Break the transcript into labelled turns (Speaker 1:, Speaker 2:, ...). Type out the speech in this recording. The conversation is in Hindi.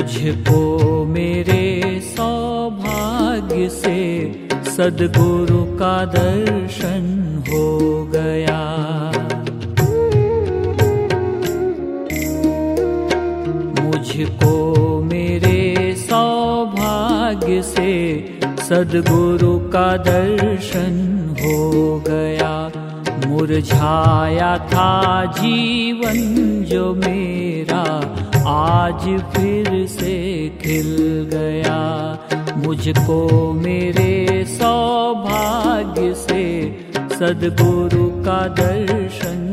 Speaker 1: मुझको मेरे सौभाग्य से सदगुरु का दर्शन हो गया। मुझको मेरे सौभाग्य से सदगुरु का दर्शन हो गया। मुरझाया था जीवन जो मेरा आज फिर से खिल गया। मुझको मेरे सौभाग्य से सदगुरु का दर्शन